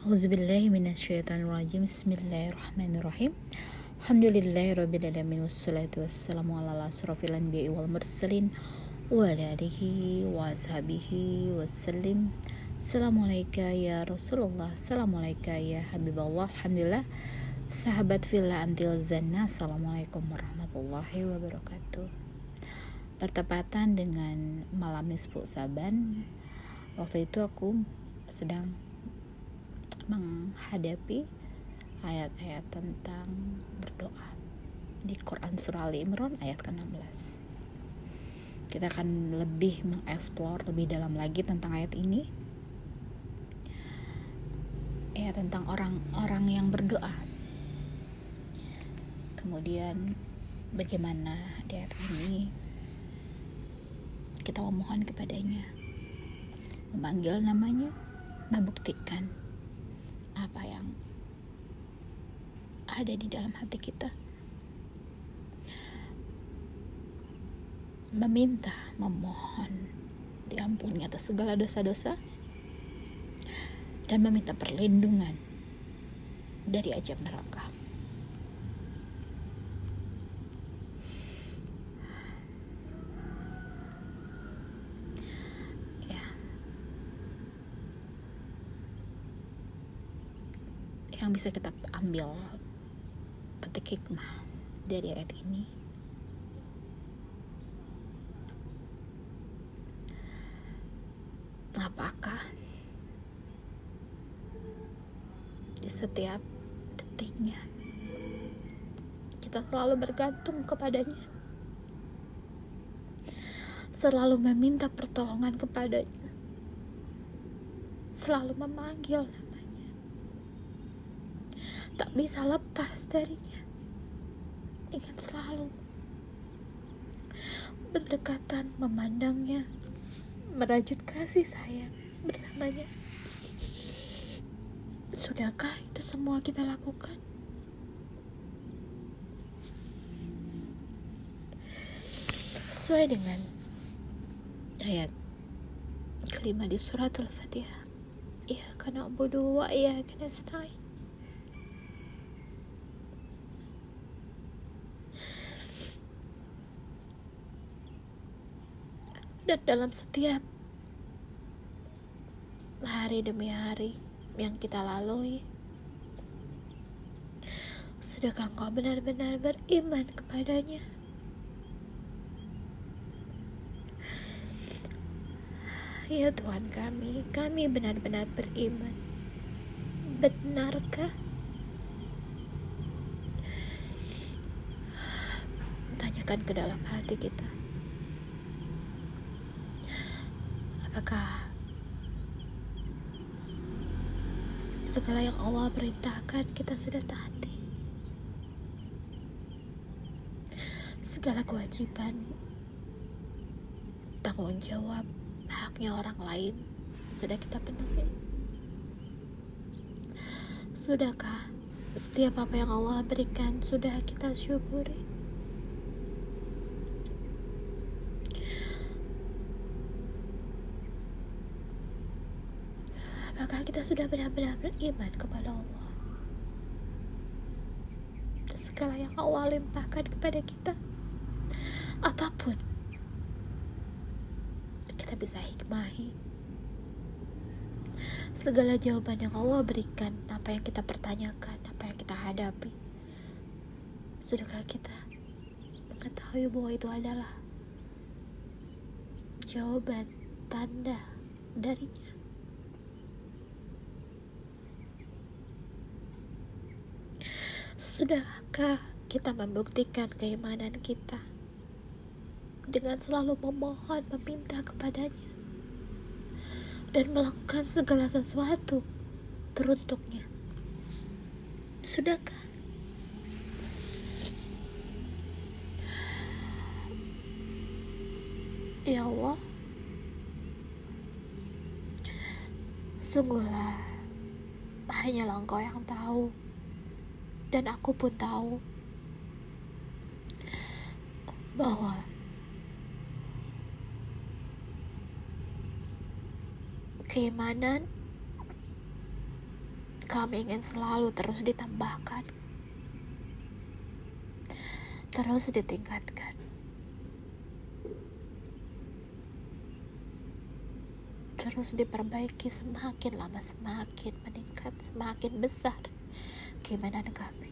Auzubillahiminasyaitonirrajim Bismillahirrahmanirrahim. Alhamdulillahirrabbilalamin Wassalatu wassalamu ala asrafil anbiya wal mursalin Wa ala alihi wa ashabihi wassalim. Assalamualaikum ya Rasulullah. Assalamualaikum ya Habiballah Alhamdulillah. Sahabat Villa Antil Zanna Assalamualaikum warahmatullahi wabarakatuh. Bertepatan dengan malam nisfu saban Waktu itu aku sedang menghadapi ayat-ayat tentang berdoa. Di Quran Surah Ali Imran ayat ke-16. Kita akan lebih mengeksplor lebih dalam lagi tentang ayat ini. Ya tentang orang-orang yang berdoa. Kemudian bagaimana di ayat ini kita memohon kepadanya. Memanggil namanya membuktikan apa yang ada di dalam hati kita. Meminta, memohon diampuni atas segala dosa-dosa dan meminta perlindungan dari ajab neraka. Yang bisa kita ambil. Petik hikmah dari ayat ini. Apakah di setiap detiknya kita selalu bergantung kepadanya? Selalu meminta pertolongan kepadanya? Selalu memanggil tak bisa lepas darinya. Ingin selalu berdekatan memandangnya merajut kasih sayang bersamanya. Sudahkah itu semua kita lakukan? Sesuai dengan ayat kelima di suratul fatihah. Ya karena bodoh wa ya karena stain dan dalam setiap hari demi hari yang kita lalui. Sudahkah engkau benar-benar beriman kepadanya? Ya Tuhan kami kami benar-benar beriman. Benarkah? Tanyakan ke dalam hati kita Apakah segala yang Allah perintahkan kita sudah taati? Segala kewajiban, tanggung jawab, haknya orang lain sudah kita penuhi. Sudahkah setiap apa yang Allah berikan sudah kita syukuri? Apakah kita sudah benar-benar beriman kepada Allah? Segala yang Allah limpahkan kepada kita, apa pun, kita bisa hikmahi. Segala jawaban yang Allah berikan, apa yang kita pertanyakan, apa yang kita hadapi, sudahkah kita mengetahui bahwa itu adalah jawaban tanda darinya? Sudahkah kita membuktikan keimanan kita dengan selalu memohon, meminta kepadanya dan melakukan segala sesuatu teruntuknya? Sudahkah? Ya Allah, sungguhlah hanyalah Engkau yang tahu dan aku pun tahu bahwa keimanan kami ingin selalu terus ditambahkan, terus ditingkatkan. Terus diperbaiki semakin lama semakin meningkat, semakin besar keimanan kami.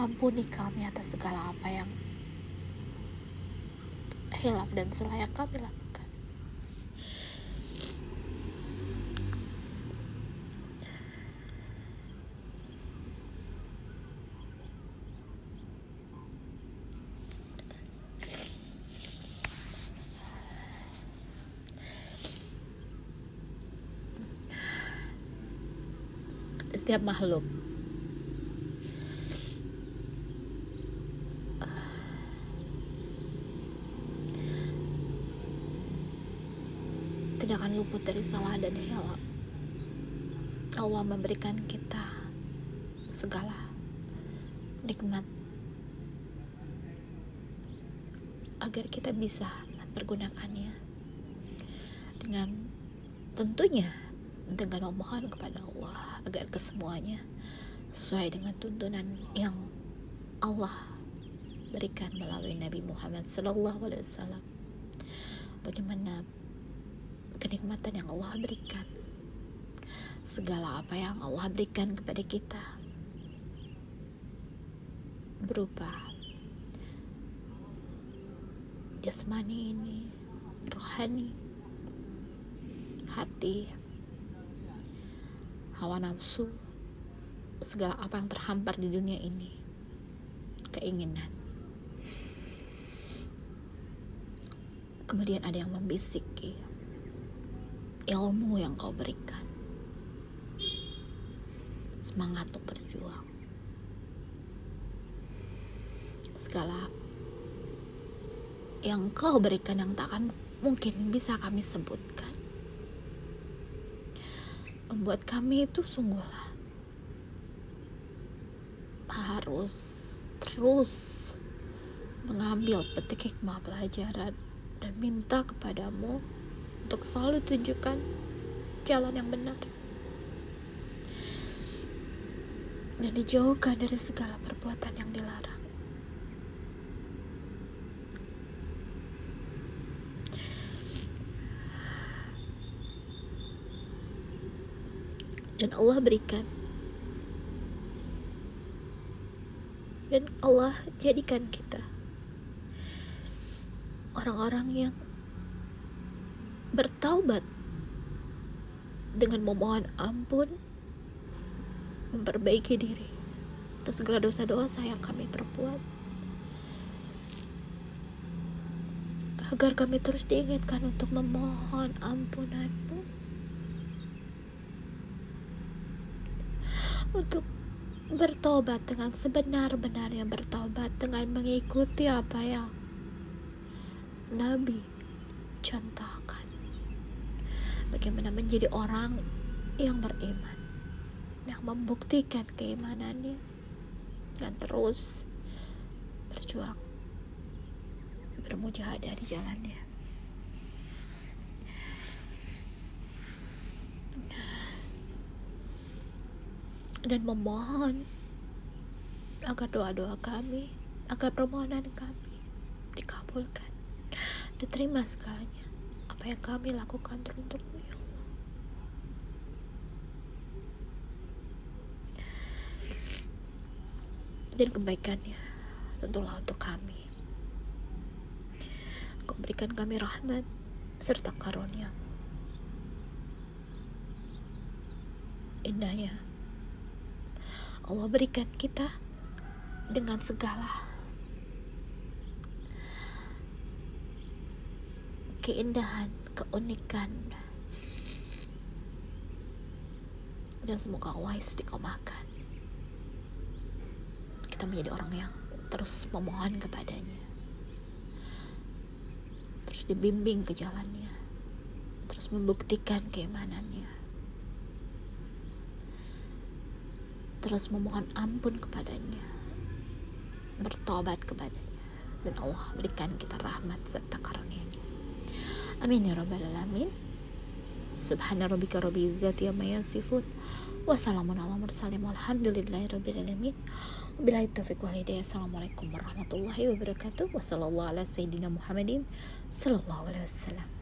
Ampuni kami atas segala apa yang hilaf dan selayak kami lakukan. Setiap makhluk tidak akan luput dari salah dan hilap. Allah memberikan kita segala nikmat agar kita bisa mempergunakannya dengan tentunya dengan memohon kepada Allah agar kesemuanya sesuai dengan tuntunan yang Allah berikan melalui Nabi Muhammad Wasallam. Bagaimana kenikmatan yang Allah berikan segala apa yang Allah berikan kepada kita berupa jasmani ini rohani hati hawa nafsu segala apa yang terhampar di dunia ini. Keinginan. Kemudian ada yang membisiki ilmu yang kau berikan. Semangat untuk berjuang. Segala yang kau berikan yang tak akan mungkin bisa kami sebutkan membuat kami itu sungguhlah harus terus mengambil petik hikmah pelajaran dan minta kepadamu untuk selalu tunjukkan jalan yang benar dan dijauhkan dari segala perbuatan yang dilarang. Dan Allah berikan. Dan Allah jadikan kita orang-orang yang bertaubat dengan memohon ampun memperbaiki diri atas segala dosa-dosa yang kami perbuat. Agar kami terus diingatkan untuk memohon ampunanmu untuk bertobat dengan sebenar-benarnya bertobat dengan mengikuti apa yang Nabi contohkan. Bagaimana menjadi orang yang beriman yang membuktikan keimanannya dan terus berjuang bermujahadah di jalannya dan memohon agar doa-doa kami agar permohonan kami dikabulkan. Diterima segalanya. Apa yang kami lakukan teruntukmu ya Allah. Dan kebaikannya tentulah untuk kami. Kau berikan kami rahmat serta karunia. Indahnya Allah berikan kita dengan segala keindahan, keunikan. Dan semoga Allah istiqomahkan kita menjadi orang yang terus memohon kepadanya. Terus dibimbing ke jalannya. Terus membuktikan keimanannya terus memohon ampun kepadanya. Bertobat kepadanya. Dan Allah berikan kita rahmat serta karunia-Nya. Amin ya rabbal alamin. subhana rabbika rabbil izzati amma yasifun. Wassalamun ala mursalin. Walhamdulillahi rabbil alamin. Wabillahi taufiq wal hidayah. Assalamualaikum warahmatullahi wabarakatuh. Wasallallahu ala sayyidina muhammadin sallallahu alaihi wasallam